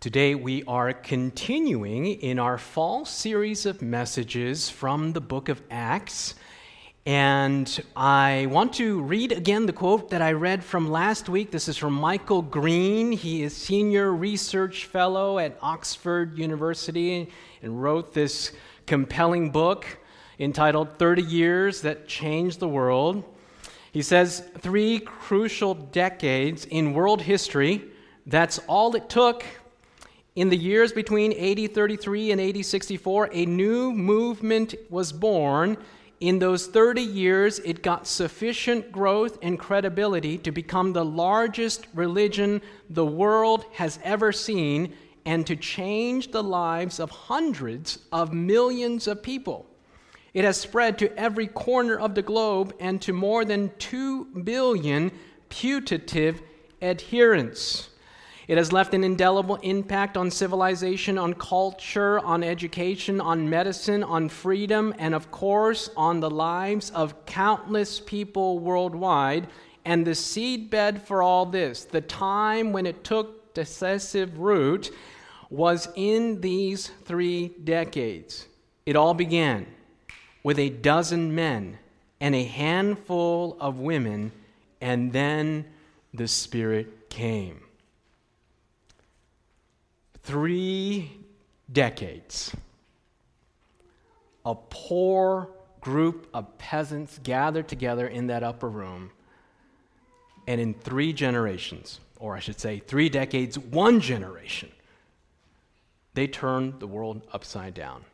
Today, we are continuing in our fall series of messages from the book of Acts. And I want to read again the quote that I read from last week. This is from Michael Green. He is senior research fellow at Oxford University and wrote this compelling book entitled 30 Years That Changed the World. He says, Three crucial decades in world history. That's all it took in the years between AD 33 and AD 64, a new movement was born. In those 30 years, it got sufficient growth and credibility to become the largest religion the world has ever seen and to change the lives of hundreds of millions of people. It has spread to every corner of the globe and to more than 2 billion putative adherents. It has left an indelible impact on civilization, on culture, on education, on medicine, on freedom, and of course, on the lives of countless people worldwide. And the seedbed for all this, the time when it took decisive root, was in these three decades. It all began with a dozen men and a handful of women, and then the Spirit came three decades, a poor group of peasants gathered together in that upper room, and in three generations, or I should say, three decades, one generation, they turned the world upside down.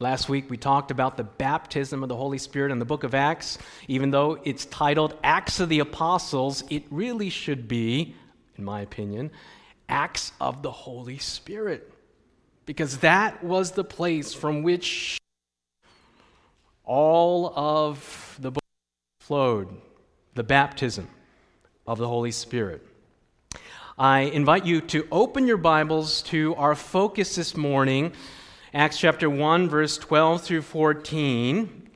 Last week we talked about the baptism of the Holy Spirit in the book of Acts. Even though it's titled Acts of the Apostles, it really should be, in my opinion, acts of the Holy Spirit. Because that was the place from which all of the book flowed the baptism of the Holy Spirit. I invite you to open your Bibles to our focus this morning, Acts chapter 1, verse 12 through 14.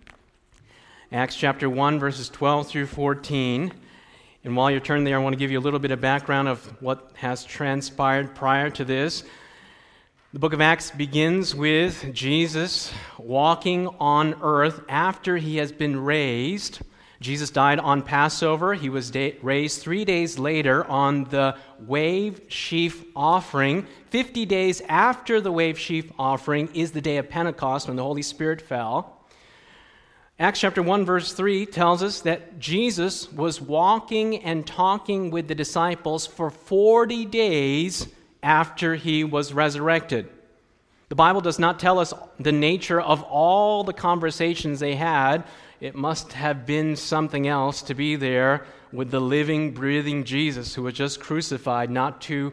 Acts chapter 1, verses 12 through 14. And while you're turning there, I want to give you a little bit of background of what has transpired prior to this. The book of Acts begins with Jesus walking on earth after he has been raised. Jesus died on Passover. He was da- raised three days later on the wave sheaf offering. Fifty days after the wave sheaf offering is the day of Pentecost when the Holy Spirit fell. Acts chapter 1, verse 3 tells us that Jesus was walking and talking with the disciples for 40 days after he was resurrected. The Bible does not tell us the nature of all the conversations they had. It must have been something else to be there with the living, breathing Jesus who was just crucified not too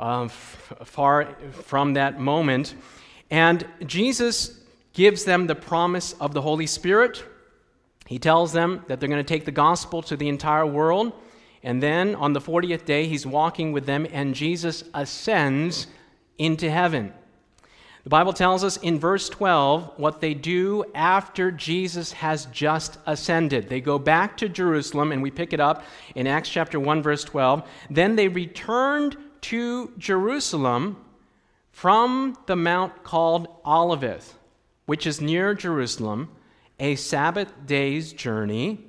uh, f- far from that moment. And Jesus gives them the promise of the Holy Spirit. He tells them that they're going to take the gospel to the entire world. And then on the 40th day, he's walking with them, and Jesus ascends into heaven. The Bible tells us in verse 12 what they do after Jesus has just ascended. They go back to Jerusalem, and we pick it up in Acts chapter 1, verse 12. Then they returned to Jerusalem from the mount called Olivet which is near Jerusalem, a Sabbath day's journey.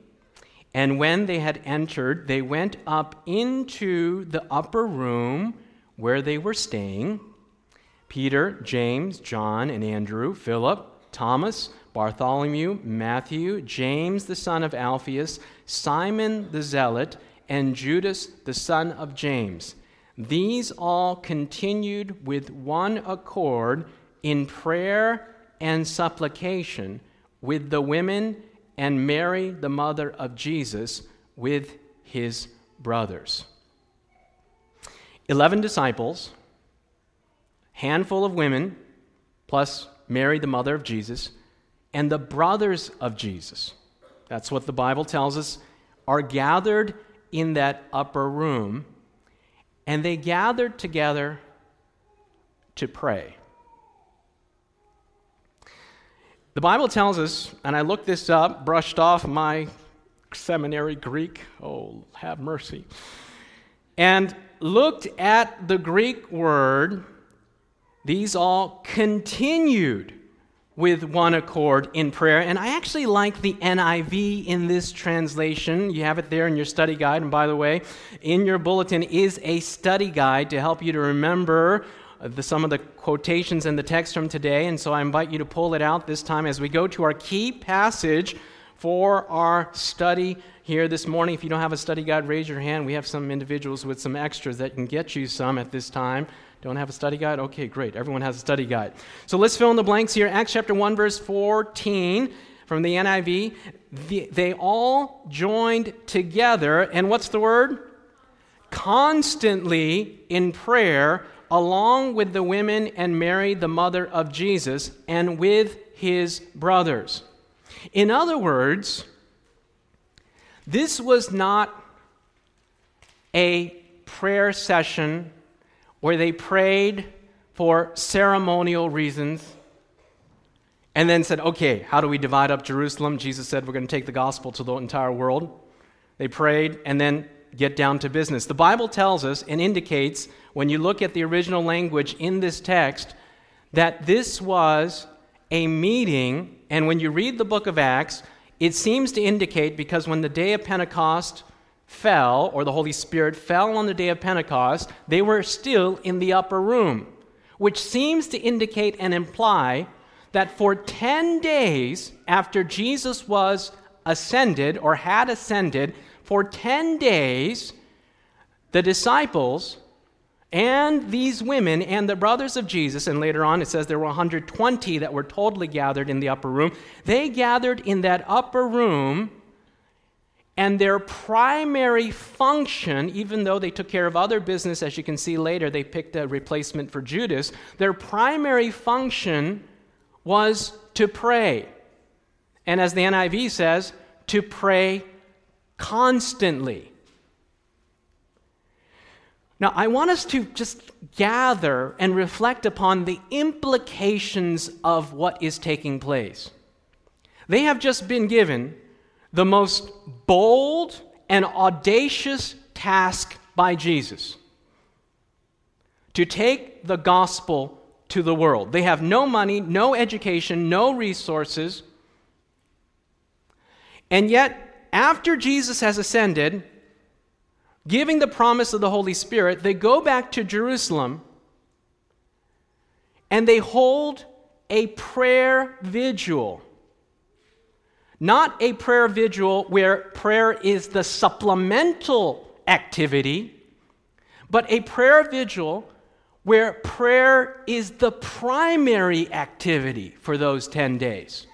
And when they had entered, they went up into the upper room where they were staying. Peter, James, John, and Andrew, Philip, Thomas, Bartholomew, Matthew, James the son of Alphaeus, Simon the Zealot, and Judas the son of James. These all continued with one accord in prayer and supplication with the women and Mary, the mother of Jesus, with his brothers. Eleven disciples, handful of women, plus Mary, the mother of Jesus, and the brothers of Jesus. That's what the Bible tells us, are gathered in that upper room, and they gathered together to pray. The Bible tells us, and I looked this up, brushed off my seminary Greek. Oh, have mercy. And looked at the Greek word, these all continued with one accord in prayer. And I actually like the NIV in this translation. You have it there in your study guide. And by the way, in your bulletin is a study guide to help you to remember Uh, the, some of the quotations in the text from today. And so I invite you to pull it out this time as we go to our key passage for our study here this morning. If you don't have a study guide, raise your hand. We have some individuals with some extras that can get you some at this time. Don't have a study guide? Okay, great. Everyone has a study guide. So let's fill in the blanks here. Acts chapter 1, verse 14 from the NIV. The, they all joined together, and what's the word? Constantly in prayer, along with the women and Mary, the mother of Jesus, and with his brothers. In other words, this was not a prayer session where they prayed for ceremonial reasons and then said, okay, how do we divide up Jerusalem? Jesus said, we're going to take the gospel to the entire world. They prayed and then get down to business. The Bible tells us and indicates, when you look at the original language in this text, that this was a meeting, and when you read the book of Acts, it seems to indicate because when the day of Pentecost fell, or the Holy Spirit fell on the day of Pentecost, they were still in the upper room, which seems to indicate and imply that for 10 days after Jesus was ascended or had ascended, for 10 days, the disciples and these women and the brothers of Jesus, and later on it says there were 120 that were totally gathered in the upper room, they gathered in that upper room, and their primary function, even though they took care of other business, as you can see later, they picked a replacement for Judas, their primary function was to pray. And as the NIV says, to pray constantly. Now, I want us to just gather and reflect upon the implications of what is taking place. They have just been given the most bold and audacious task by Jesus to take the gospel to the world. They have no money, no education, no resources. And yet, after Jesus has ascended, giving the promise of the Holy Spirit, they go back to Jerusalem and they hold a prayer vigil. Not a prayer vigil where prayer is the supplemental activity, but a prayer vigil where prayer is the primary activity for those 10 days.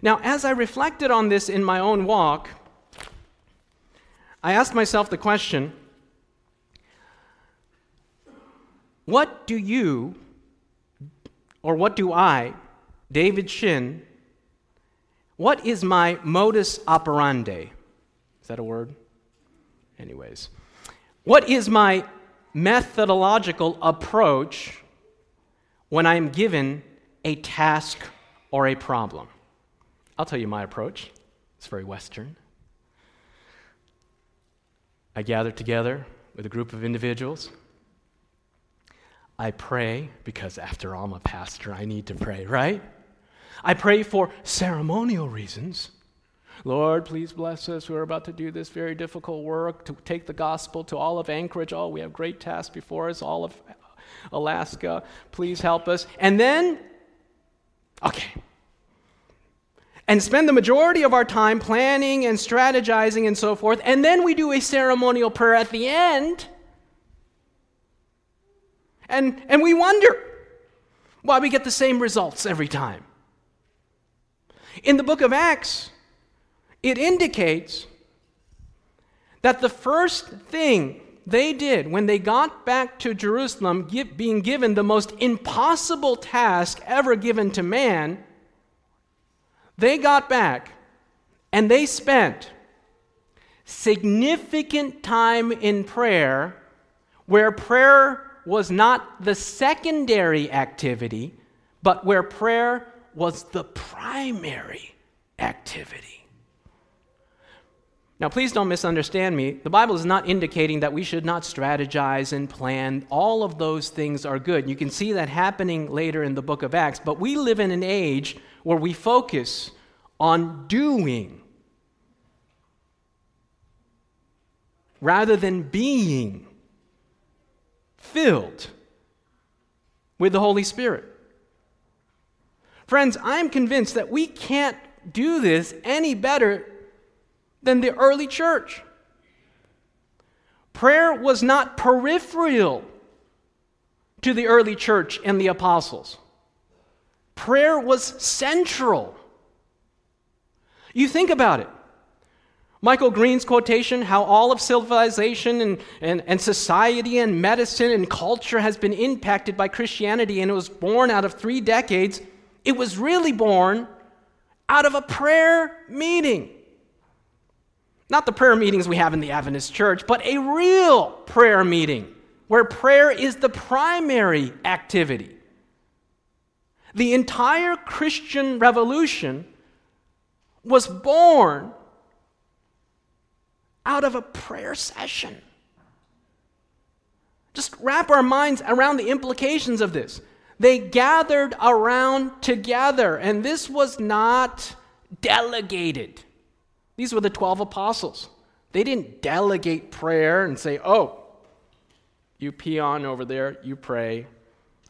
Now, as I reflected on this in my own walk, I asked myself the question what do you, or what do I, David Shin, what is my modus operandi? Is that a word? Anyways, what is my methodological approach when I'm given a task or a problem? I'll tell you my approach. It's very Western. I gather together with a group of individuals. I pray, because after all, I'm a pastor, I need to pray, right? I pray for ceremonial reasons. Lord, please bless us. We're about to do this very difficult work to take the gospel to all of Anchorage. Oh, we have great tasks before us, all of Alaska. Please help us. And then, okay, and spend the majority of our time planning and strategizing and so forth, and then we do a ceremonial prayer at the end. And, and we wonder why we get the same results every time. In the book of Acts, it indicates that the first thing they did when they got back to Jerusalem, being given the most impossible task ever given to man, they got back and they spent significant time in prayer where prayer was not the secondary activity, but where prayer was the primary activity. Now, please don't misunderstand me. The Bible is not indicating that we should not strategize and plan. All of those things are good. You can see that happening later in the book of Acts. But we live in an age where we focus on doing rather than being filled with the Holy Spirit. Friends, I'm convinced that we can't do this any better than the early church. Prayer was not peripheral to the early church and the apostles, prayer was central. You think about it. Michael Green's quotation how all of civilization and, and, and society and medicine and culture has been impacted by Christianity and it was born out of three decades, it was really born out of a prayer meeting. Not the prayer meetings we have in the Adventist church, but a real prayer meeting where prayer is the primary activity. The entire Christian revolution was born out of a prayer session. Just wrap our minds around the implications of this. They gathered around together, and this was not delegated. These were the 12 apostles. They didn't delegate prayer and say, oh, you peon over there, you pray.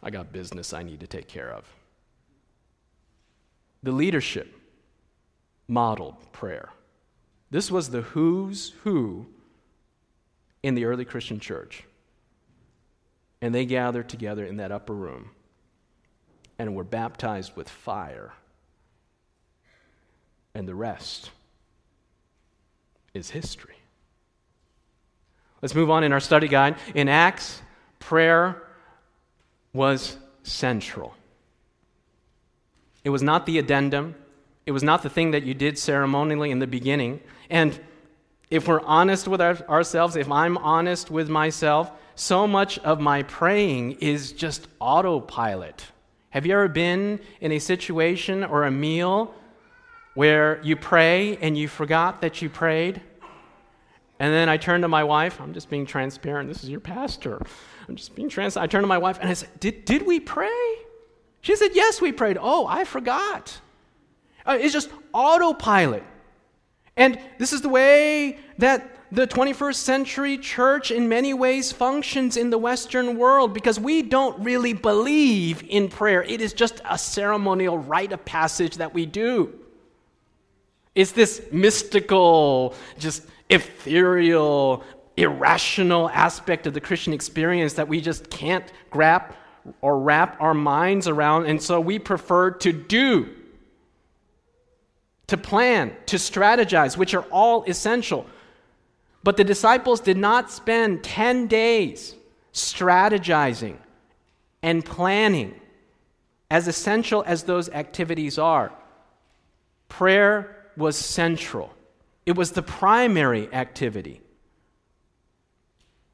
I got business I need to take care of. The leadership modeled prayer. This was the who's who in the early Christian church. And they gathered together in that upper room and were baptized with fire. And the rest is history. Let's move on in our study guide. In Acts, prayer was central. It was not the addendum, it was not the thing that you did ceremonially in the beginning. And if we're honest with our, ourselves, if I'm honest with myself, so much of my praying is just autopilot. Have you ever been in a situation or a meal where you pray and you forgot that you prayed? And then I turn to my wife. I'm just being transparent. This is your pastor. I'm just being transparent. I turn to my wife and I said, Did, did we pray? She said, Yes, we prayed. Oh, I forgot. Uh, it's just autopilot. And this is the way that the 21st century church, in many ways, functions in the Western world because we don't really believe in prayer. It is just a ceremonial rite of passage that we do. It's this mystical, just ethereal, irrational aspect of the Christian experience that we just can't grab or wrap our minds around, and so we prefer to do, to plan, to strategize, which are all essential. But the disciples did not spend 10 days strategizing and planning, as essential as those activities are. Prayer was central. It was the primary activity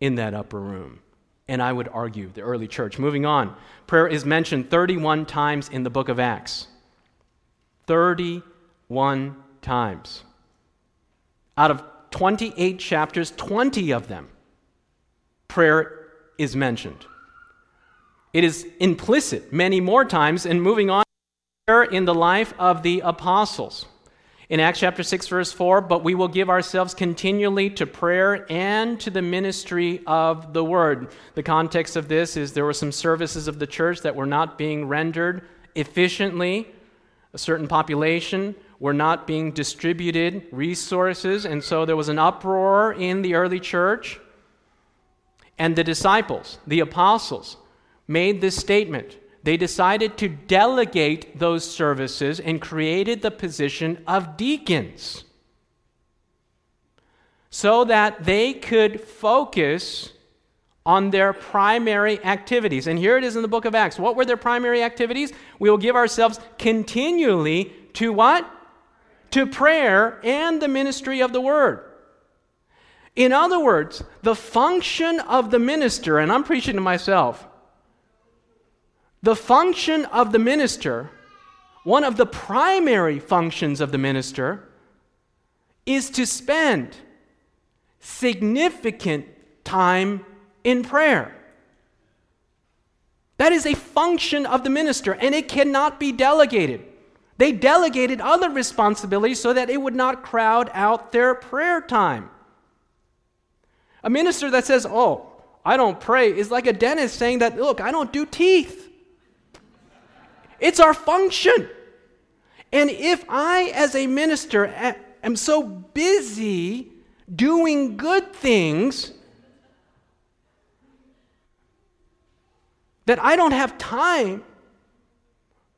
in that upper room. And I would argue the early church. Moving on, prayer is mentioned 31 times in the book of Acts. 31 times. Out of 28 chapters, 20 of them, prayer is mentioned. It is implicit many more times, and moving on, prayer in the life of the apostles. In Acts chapter 6, verse 4, but we will give ourselves continually to prayer and to the ministry of the word. The context of this is there were some services of the church that were not being rendered efficiently. A certain population were not being distributed resources, and so there was an uproar in the early church. And the disciples, the apostles, made this statement they decided to delegate those services and created the position of deacons so that they could focus on their primary activities. And here it is in the book of Acts. What were their primary activities? We will give ourselves continually to what? To prayer and the ministry of the word. In other words, the function of the minister, and I'm preaching to myself, the function of the minister, one of the primary functions of the minister, is to spend significant time in prayer. That is a function of the minister, and it cannot be delegated. They delegated other responsibilities so that it would not crowd out their prayer time. A minister that says, Oh, I don't pray, is like a dentist saying that, Look, I don't do teeth. It's our function. And if I, as a minister, am so busy doing good things that I don't have time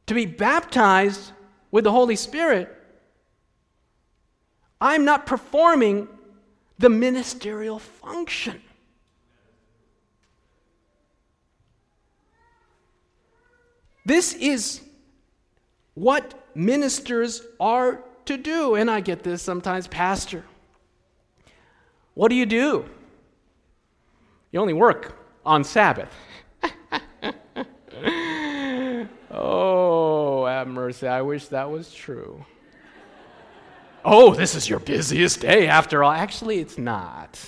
to be baptized with the Holy Spirit, I'm not performing the ministerial function. This is what ministers are to do. And I get this sometimes, Pastor. What do you do? You only work on Sabbath. oh, have mercy. I wish that was true. oh, this is your busiest day after all. Actually, it's not.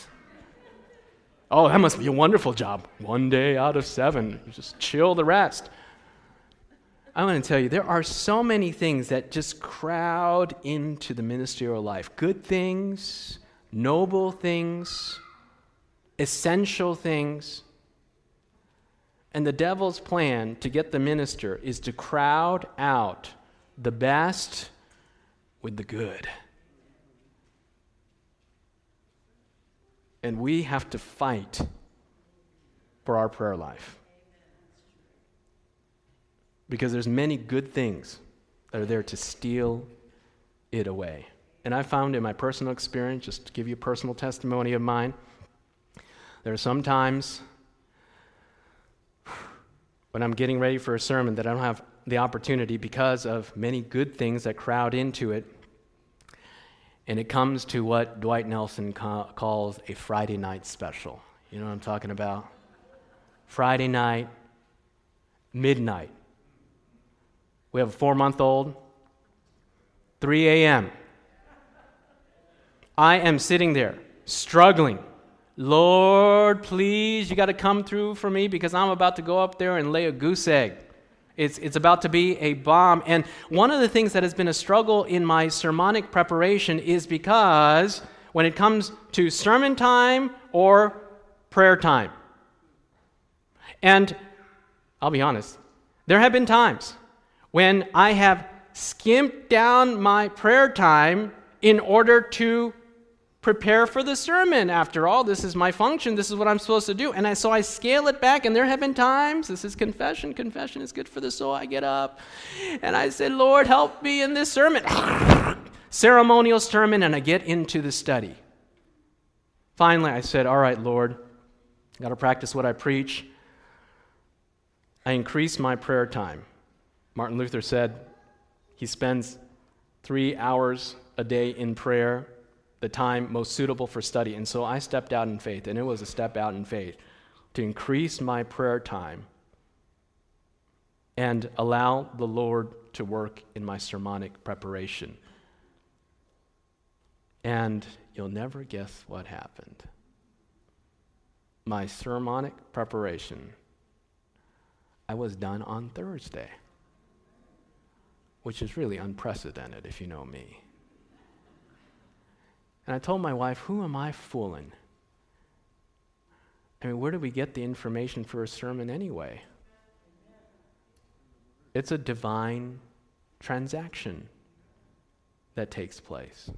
Oh, that must be a wonderful job. One day out of seven. Just chill the rest. I want to tell you, there are so many things that just crowd into the ministerial life good things, noble things, essential things. And the devil's plan to get the minister is to crowd out the best with the good. And we have to fight for our prayer life because there's many good things that are there to steal it away. And I found in my personal experience, just to give you a personal testimony of mine, there are some times when I'm getting ready for a sermon that I don't have the opportunity because of many good things that crowd into it. And it comes to what Dwight Nelson ca- calls a Friday night special. You know what I'm talking about? Friday night, midnight. We have a four month old. 3 a.m. I am sitting there struggling. Lord, please, you got to come through for me because I'm about to go up there and lay a goose egg. It's, it's about to be a bomb. And one of the things that has been a struggle in my sermonic preparation is because when it comes to sermon time or prayer time, and I'll be honest, there have been times when I have skimped down my prayer time in order to prepare for the sermon. After all, this is my function. This is what I'm supposed to do. And I, so I scale it back. And there have been times, this is confession. Confession is good for the soul. I get up and I say, Lord, help me in this sermon. Ceremonial sermon. And I get into the study. Finally, I said, All right, Lord, got to practice what I preach. I increase my prayer time. Martin Luther said he spends three hours a day in prayer, the time most suitable for study. And so I stepped out in faith, and it was a step out in faith to increase my prayer time and allow the Lord to work in my sermonic preparation. And you'll never guess what happened. My sermonic preparation, I was done on Thursday which is really unprecedented if you know me. And I told my wife, Who am I fooling? I mean, where do we get the information for a sermon anyway? It's a divine transaction that takes place.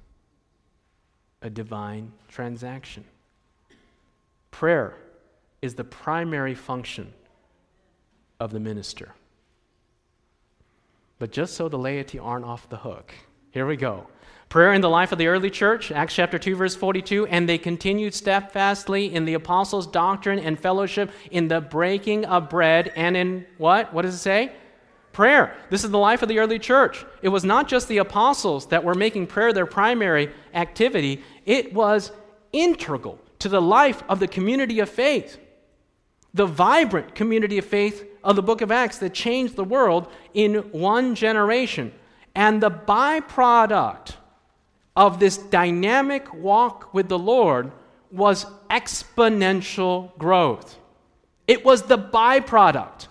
A divine transaction. Prayer is the primary function of the minister. But just so the laity aren't off the hook, here we go. Prayer in the life of the early church, Acts chapter 2, verse 42. And they continued steadfastly in the apostles' doctrine and fellowship, in the breaking of bread, and in what? What does it say? Prayer. This is the life of the early church. It was not just the apostles that were making prayer their primary activity, it was integral to the life of the community of faith. The vibrant community of faith of the book of Acts that changed the world in one generation. And the byproduct of this dynamic walk with the Lord was exponential growth. It was the byproduct.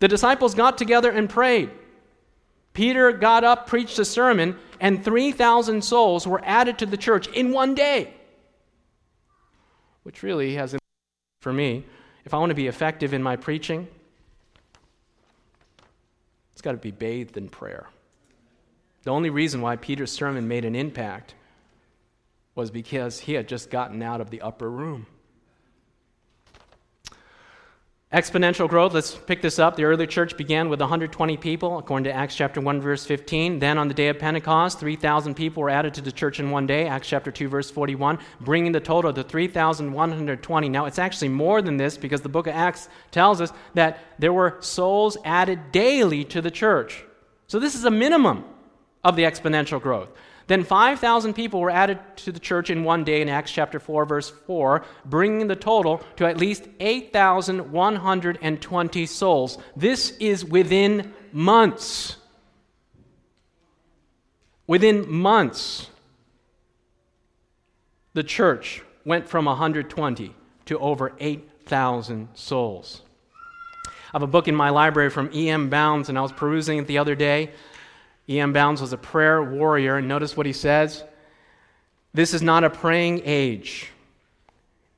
The disciples got together and prayed. Peter got up, preached a sermon, and 3,000 souls were added to the church in one day. Which really has, for me, if I want to be effective in my preaching, it's got to be bathed in prayer. The only reason why Peter's sermon made an impact was because he had just gotten out of the upper room. Exponential growth, let's pick this up. The early church began with 120 people, according to Acts chapter 1, verse 15. Then on the day of Pentecost, 3,000 people were added to the church in one day, Acts chapter 2, verse 41, bringing the total to 3,120. Now, it's actually more than this because the book of Acts tells us that there were souls added daily to the church. So this is a minimum of the exponential growth. Then 5,000 people were added to the church in one day in Acts chapter 4, verse 4, bringing the total to at least 8,120 souls. This is within months. Within months, the church went from 120 to over 8,000 souls. I have a book in my library from E.M. Bounds, and I was perusing it the other day. E.M. Bounds was a prayer warrior, and notice what he says. This is not a praying age.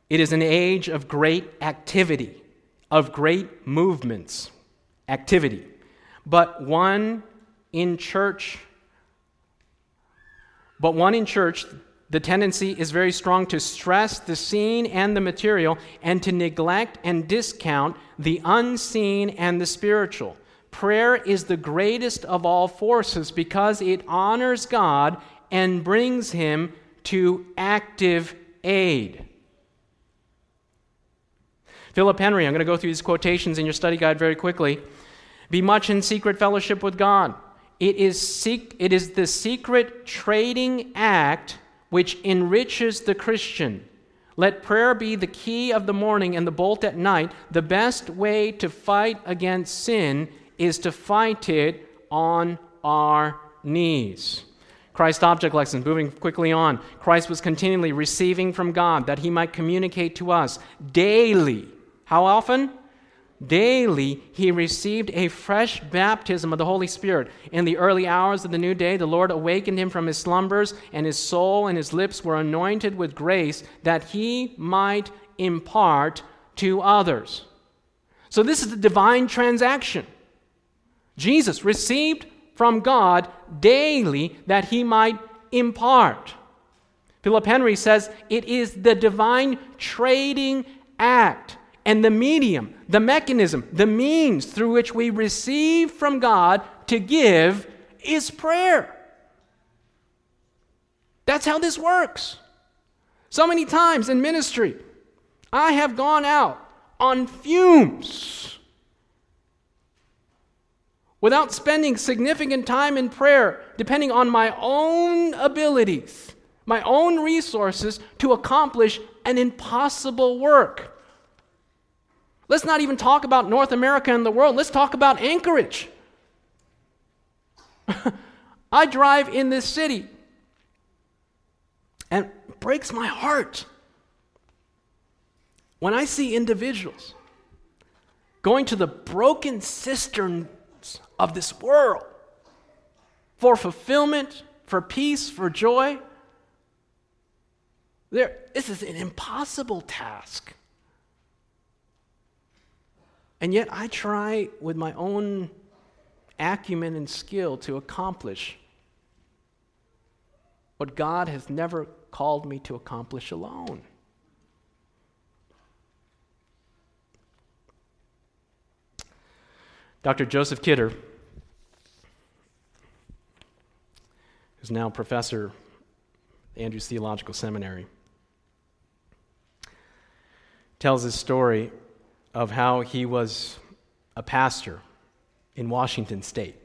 It is an age of great activity, of great movements, activity, but one in church. But one in church, the tendency is very strong to stress the seen and the material and to neglect and discount the unseen and the spiritual. Prayer is the greatest of all forces because it honors God and brings Him to active aid. Philip Henry, I'm going to go through these quotations in your study guide very quickly. Be much in secret fellowship with God. It is, sec- it is the secret trading act which enriches the Christian. Let prayer be the key of the morning and the bolt at night. The best way to fight against sin is to fight it on our knees. Christ object lessons, moving quickly on. Christ was continually receiving from God that he might communicate to us daily. How often? Daily, he received a fresh baptism of the Holy Spirit. In the early hours of the new day, the Lord awakened him from his slumbers, and his soul and his lips were anointed with grace that he might impart to others. So, this is the divine transaction. Jesus received from God daily that he might impart. Philip Henry says it is the divine trading act and the medium, the mechanism, the means through which we receive from God to give is prayer. That's how this works. So many times in ministry, I have gone out on fumes without spending significant time in prayer, depending on my own abilities, my own resources to accomplish an impossible work. Let's not even talk about North America and the world. Let's talk about Anchorage. I drive in this city and it breaks my heart when I see individuals going to the broken cistern of this world for fulfillment, for peace, for joy. There, this is an impossible task. And yet I try with my own acumen and skill to accomplish what God has never called me to accomplish alone. Dr. Joseph Kidder who's now professor at Andrews Theological Seminary, tells his story of how he was a pastor in Washington State.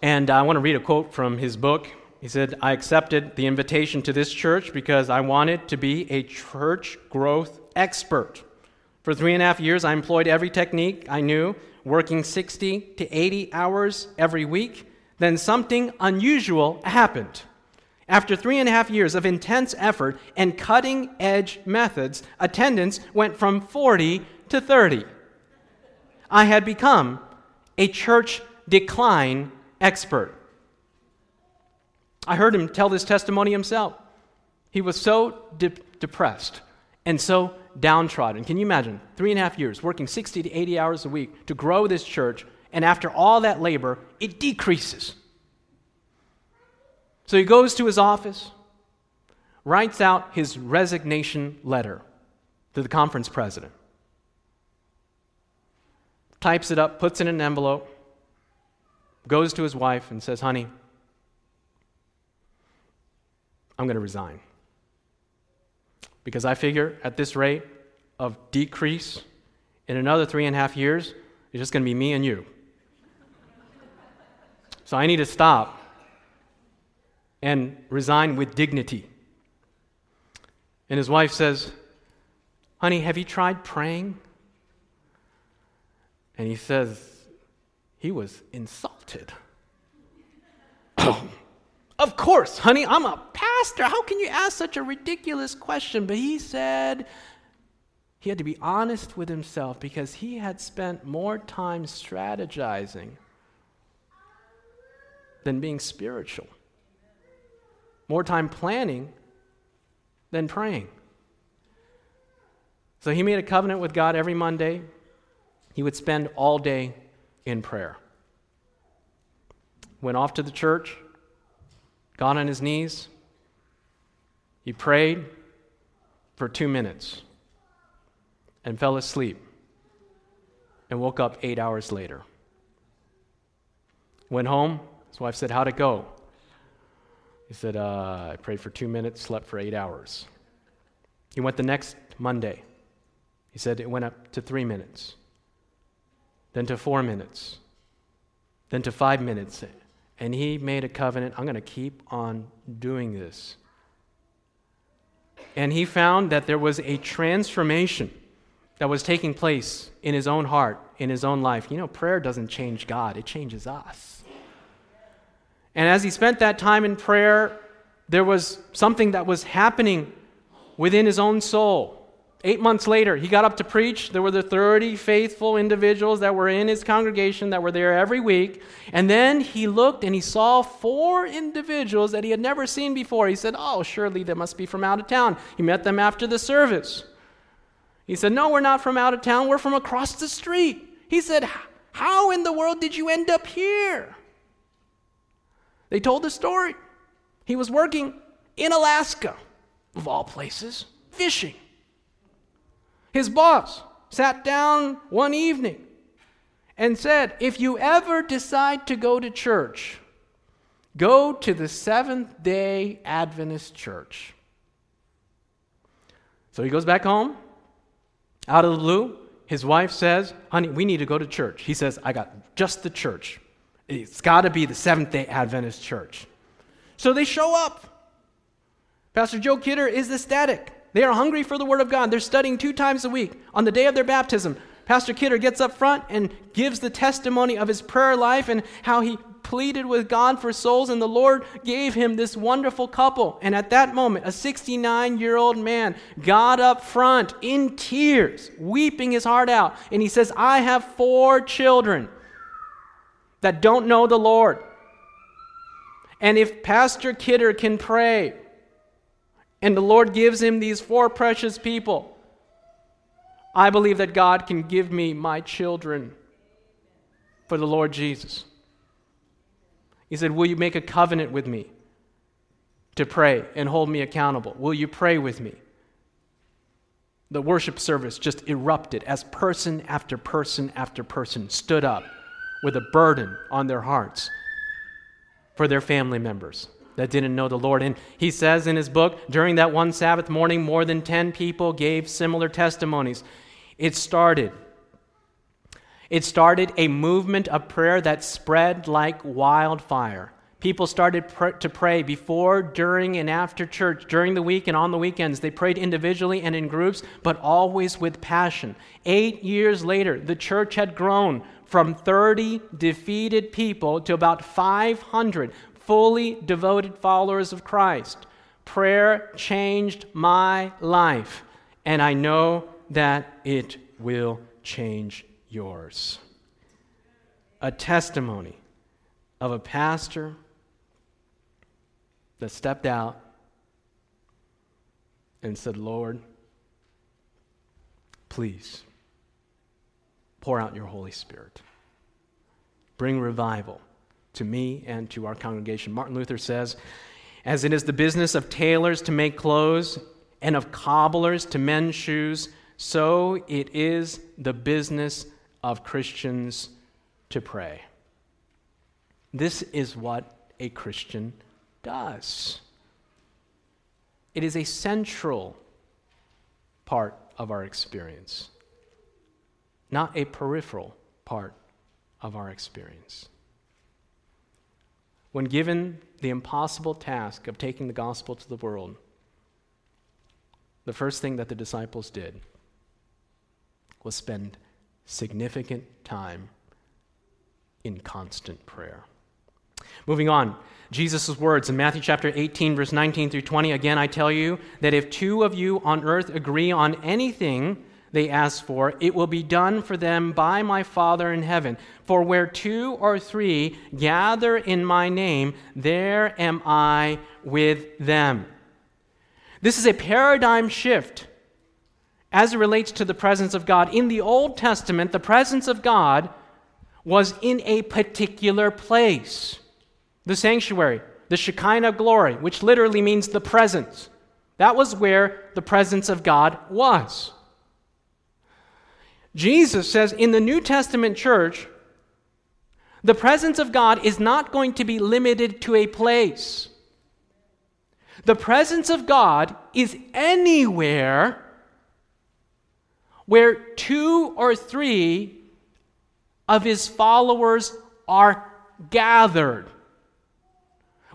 And I want to read a quote from his book. He said, I accepted the invitation to this church because I wanted to be a church growth expert. For three and a half years, I employed every technique I knew working 60 to 80 hours every week, then something unusual happened. After three and a half years of intense effort and cutting edge methods, attendance went from 40 to 30. I had become a church decline expert. I heard him tell this testimony himself. He was so de- depressed and so downtrodden. Can you imagine? Three and a half years, working 60 to 80 hours a week to grow this church, and after all that labor, it decreases. So he goes to his office, writes out his resignation letter to the conference president, types it up, puts it in an envelope, goes to his wife, and says, Honey, I'm going to resign. Because I figure at this rate of decrease in another three and a half years, it's just going to be me and you. So I need to stop and resign with dignity. And his wife says, Honey, have you tried praying? And he says, He was insulted. of course, honey, I'm a pastor. How can you ask such a ridiculous question? But he said, he had to be honest with himself because he had spent more time strategizing than being spiritual, more time planning than praying. So he made a covenant with God every Monday. He would spend all day in prayer. Went off to the church, got on his knees, he prayed for two minutes and fell asleep and woke up eight hours later. Went home. His wife said, How'd it go? He said, uh, I prayed for two minutes, slept for eight hours. He went the next Monday. He said it went up to three minutes, then to four minutes, then to five minutes. And he made a covenant I'm going to keep on doing this. And he found that there was a transformation that was taking place in his own heart, in his own life. You know, prayer doesn't change God, it changes us. And as he spent that time in prayer, there was something that was happening within his own soul. Eight months later, he got up to preach. There were the 30 faithful individuals that were in his congregation that were there every week. And then he looked and he saw four individuals that he had never seen before. He said, Oh, surely they must be from out of town. He met them after the service. He said, No, we're not from out of town. We're from across the street. He said, How in the world did you end up here? They told the story. He was working in Alaska, of all places, fishing. His boss sat down one evening and said, If you ever decide to go to church, go to the Seventh day Adventist church. So he goes back home. Out of the blue, his wife says, Honey, we need to go to church. He says, I got just the church. It's got to be the Seventh day Adventist church. So they show up. Pastor Joe Kidder is ecstatic. They are hungry for the Word of God. They're studying two times a week. On the day of their baptism, Pastor Kidder gets up front and gives the testimony of his prayer life and how he pleaded with God for souls, and the Lord gave him this wonderful couple. And at that moment, a 69 year old man got up front in tears, weeping his heart out. And he says, I have four children that don't know the Lord. And if Pastor Kidder can pray, and the Lord gives him these four precious people. I believe that God can give me my children for the Lord Jesus. He said, Will you make a covenant with me to pray and hold me accountable? Will you pray with me? The worship service just erupted as person after person after person stood up with a burden on their hearts for their family members that didn't know the Lord. And he says in his book, during that one Sabbath morning, more than 10 people gave similar testimonies. It started. It started a movement of prayer that spread like wildfire. People started pr- to pray before, during, and after church, during the week and on the weekends. They prayed individually and in groups, but always with passion. Eight years later, the church had grown from 30 defeated people to about 500 fully devoted followers of Christ, prayer changed my life, and I know that it will change yours. A testimony of a pastor that stepped out and said, Lord, please pour out your Holy Spirit. Bring revival to me and to our congregation. Martin Luther says, As it is the business of tailors to make clothes and of cobblers to mend shoes, so it is the business of Christians to pray. This is what a Christian does. It is a central part of our experience, not a peripheral part of our experience. When given the impossible task of taking the gospel to the world, the first thing that the disciples did was spend significant time in constant prayer. Moving on, Jesus' words in Matthew chapter 18, verse 19 through 20. Again, I tell you that if two of you on earth agree on anything they ask for, it will be done for them by my Father in heaven. For where two or three gather in my name, there am I with them. This is a paradigm shift as it relates to the presence of God. In the Old Testament, the presence of God was in a particular place the sanctuary, the Shekinah glory, which literally means the presence. That was where the presence of God was. Jesus says in the New Testament church, the presence of God is not going to be limited to a place. The presence of God is anywhere where two or three of his followers are gathered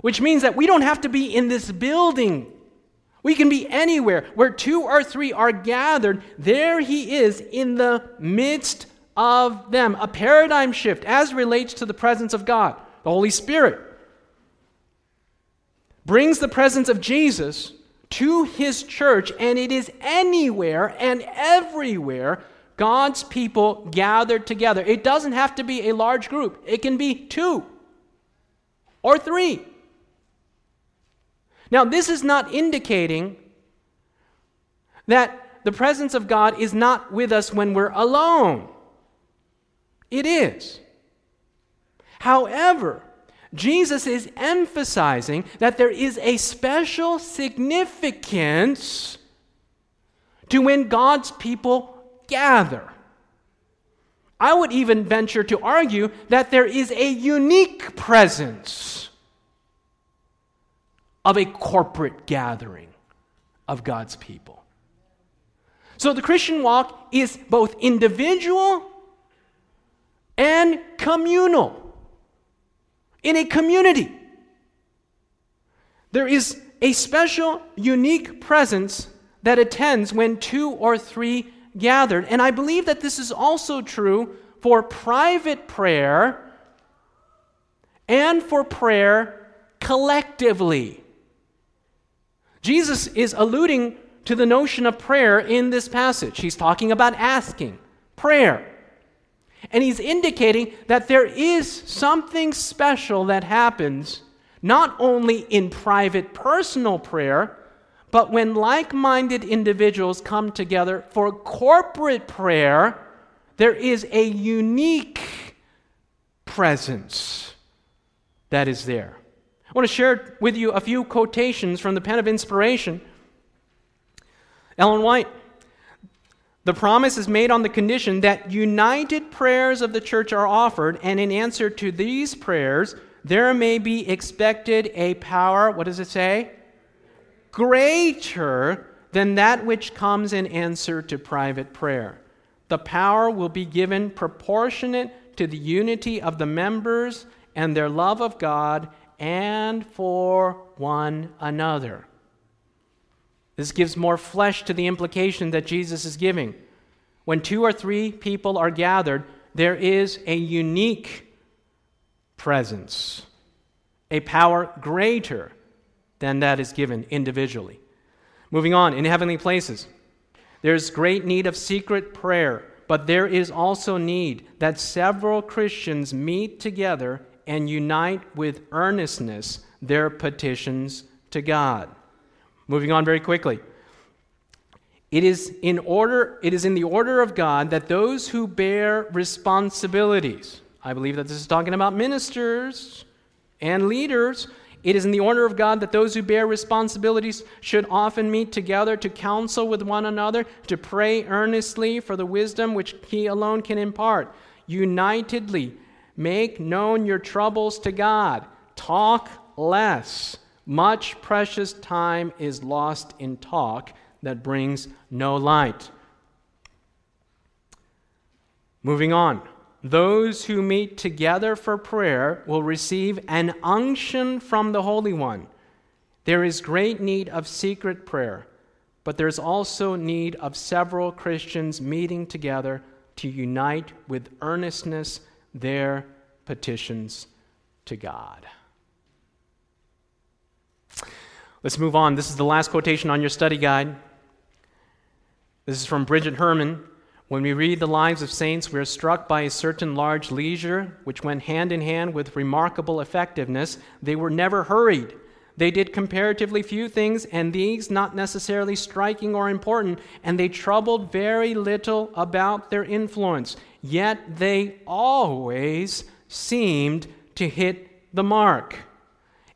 which means that we don't have to be in this building. We can be anywhere where two or three are gathered. There he is in the midst of them. A paradigm shift as relates to the presence of God. The Holy Spirit brings the presence of Jesus to his church, and it is anywhere and everywhere God's people gathered together. It doesn't have to be a large group, it can be two or three. Now, this is not indicating that the presence of God is not with us when we're alone. It is. However, Jesus is emphasizing that there is a special significance to when God's people gather. I would even venture to argue that there is a unique presence of a corporate gathering of God's people. So the Christian walk is both individual and communal. In a community, there is a special, unique presence that attends when two or three gathered. And I believe that this is also true for private prayer and for prayer collectively. Jesus is alluding to the notion of prayer in this passage. He's talking about asking, prayer. And he's indicating that there is something special that happens not only in private personal prayer, but when like minded individuals come together for corporate prayer, there is a unique presence that is there. I want to share with you a few quotations from the pen of inspiration. Ellen White. The promise is made on the condition that united prayers of the church are offered, and in answer to these prayers, there may be expected a power, what does it say? Greater than that which comes in answer to private prayer. The power will be given proportionate to the unity of the members and their love of God and for one another. This gives more flesh to the implication that Jesus is giving. When two or three people are gathered, there is a unique presence, a power greater than that is given individually. Moving on, in heavenly places, there's great need of secret prayer, but there is also need that several Christians meet together and unite with earnestness their petitions to God. Moving on very quickly. It is in order it is in the order of God that those who bear responsibilities. I believe that this is talking about ministers and leaders. It is in the order of God that those who bear responsibilities should often meet together to counsel with one another, to pray earnestly for the wisdom which He alone can impart. Unitedly, make known your troubles to God. Talk less. Much precious time is lost in talk that brings no light. Moving on. Those who meet together for prayer will receive an unction from the Holy One. There is great need of secret prayer, but there's also need of several Christians meeting together to unite with earnestness their petitions to God. Let's move on. This is the last quotation on your study guide. This is from Bridget Herman. When we read the lives of saints, we are struck by a certain large leisure which went hand in hand with remarkable effectiveness. They were never hurried. They did comparatively few things, and these not necessarily striking or important, and they troubled very little about their influence. Yet they always seemed to hit the mark.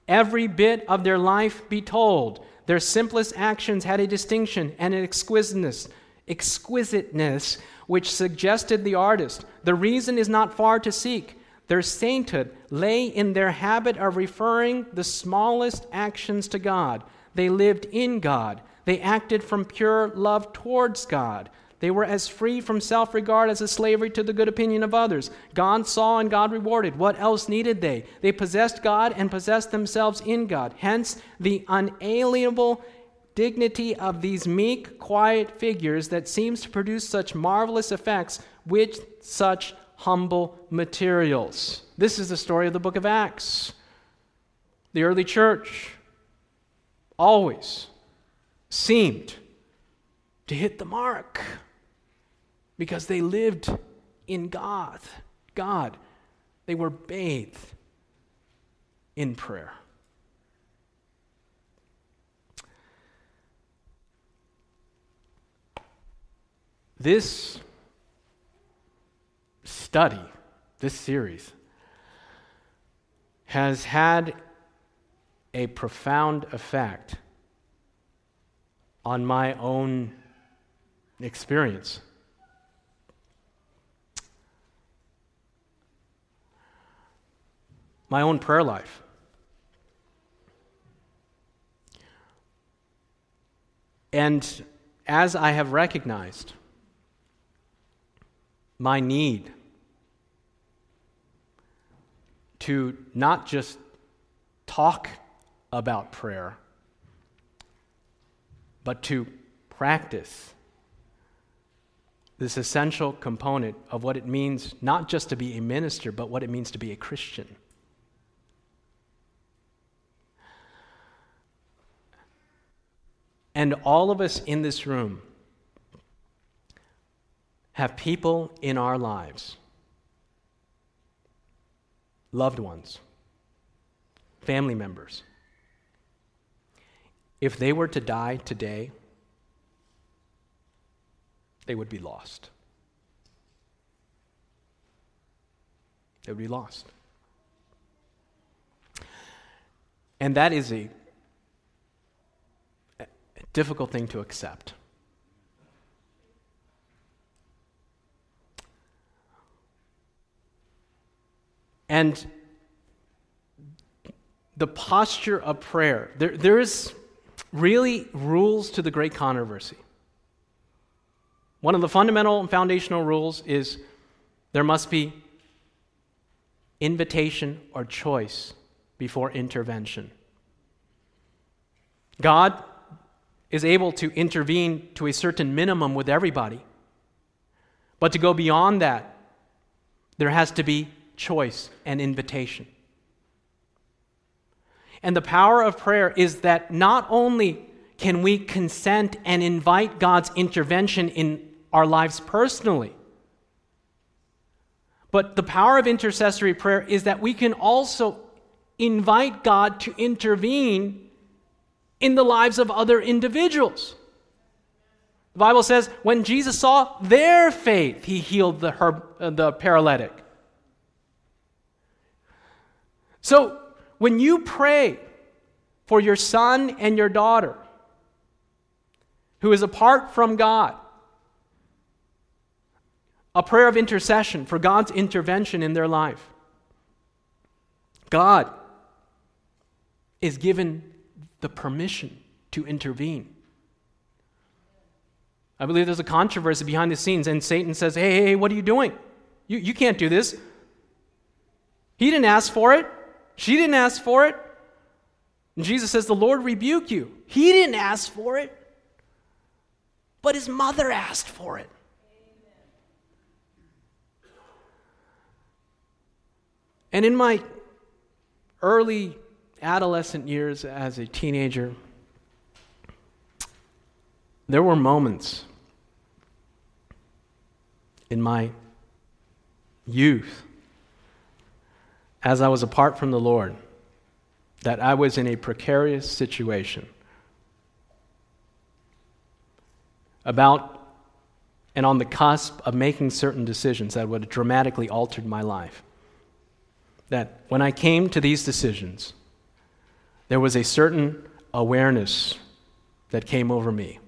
Every bit of their life be told. Their simplest actions had a distinction and an exquisiteness, exquisiteness which suggested the artist. The reason is not far to seek. Their sainthood lay in their habit of referring the smallest actions to God. They lived in God. They acted from pure love towards God. They were as free from self regard as a slavery to the good opinion of others. God saw and God rewarded. What else needed they? They possessed God and possessed themselves in God. Hence, the unalienable dignity of these meek, quiet figures that seems to produce such marvelous effects with such humble materials. This is the story of the book of Acts. The early church always seemed to hit the mark because they lived in God. God. They were bathed in prayer. This study, this series, has had a profound effect on my own experience. My own prayer life. And as I have recognized my need to not just talk about prayer, but to practice this essential component of what it means not just to be a minister, but what it means to be a Christian. And all of us in this room have people in our lives, loved ones, family members. If they were to die today, they would be lost. They would be lost. And that is a difficult thing to accept. And the posture of prayer, there, there is really rules to the great controversy. One of the fundamental and foundational rules is there must be invitation or choice before intervention. God is able to intervene to a certain minimum with everybody. But to go beyond that, there has to be choice and invitation. And the power of prayer is that not only can we consent and invite God's intervention in our lives personally, but the power of intercessory prayer is that we can also invite God to intervene in the lives of other individuals. The Bible says when Jesus saw their faith, he healed the, her, uh, the paralytic. So when you pray for your son and your daughter who is apart from God, a prayer of intercession for God's intervention in their life, God is given the permission to intervene. I believe there's a controversy behind the scenes, and Satan says, Hey, hey, hey what are you doing? You, you can't do this. He didn't ask for it. She didn't ask for it. And Jesus says, The Lord rebuke you. He didn't ask for it, but his mother asked for it. And in my early adolescent years as a teenager, there were moments in my youth as I was apart from the Lord that I was in a precarious situation. About and on the cusp of making certain decisions that would have dramatically altered my life. That when I came to these decisions, there was a certain awareness that came over me.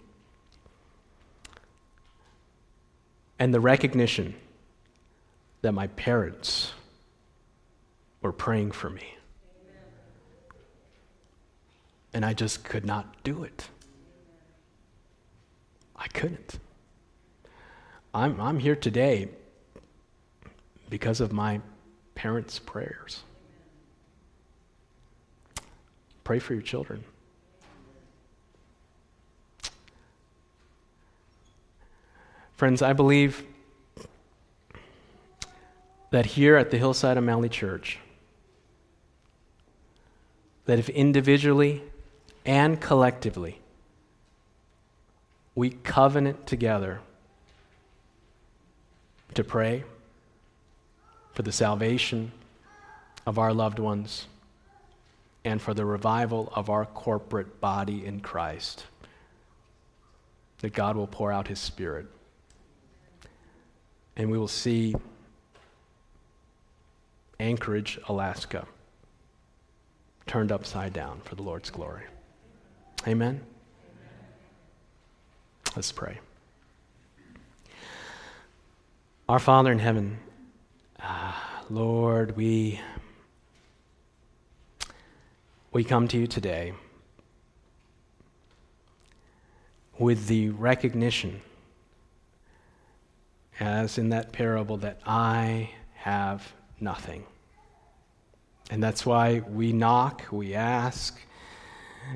And the recognition that my parents were praying for me. And I just could not do it. I couldn't. I'm, I'm here today because of my parents' prayers. Pray for your children. Friends, I believe that here at the Hillside O'Malley Church, that if individually and collectively we covenant together to pray for the salvation of our loved ones and for the revival of our corporate body in Christ. That God will pour out His Spirit. And we will see Anchorage, Alaska, turned upside down for the Lord's glory. Amen? Let's pray. Our Father in heaven, uh, Lord, we we come to you today with the recognition, as in that parable, that I have nothing. And that's why we knock, we ask,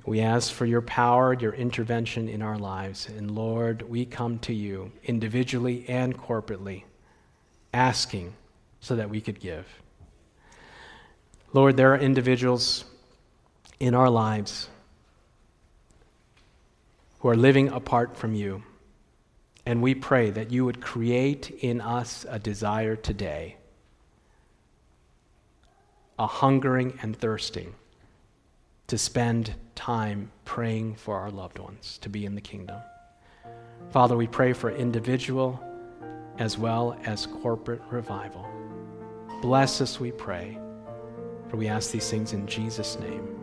we ask for your power, your intervention in our lives. And Lord, we come to you individually and corporately, asking so that we could give. Lord, there are individuals in our lives who are living apart from you. And we pray that you would create in us a desire today, a hungering and thirsting to spend time praying for our loved ones to be in the kingdom. Father, we pray for individual as well as corporate revival. Bless us, we pray. For we ask these things in Jesus' name.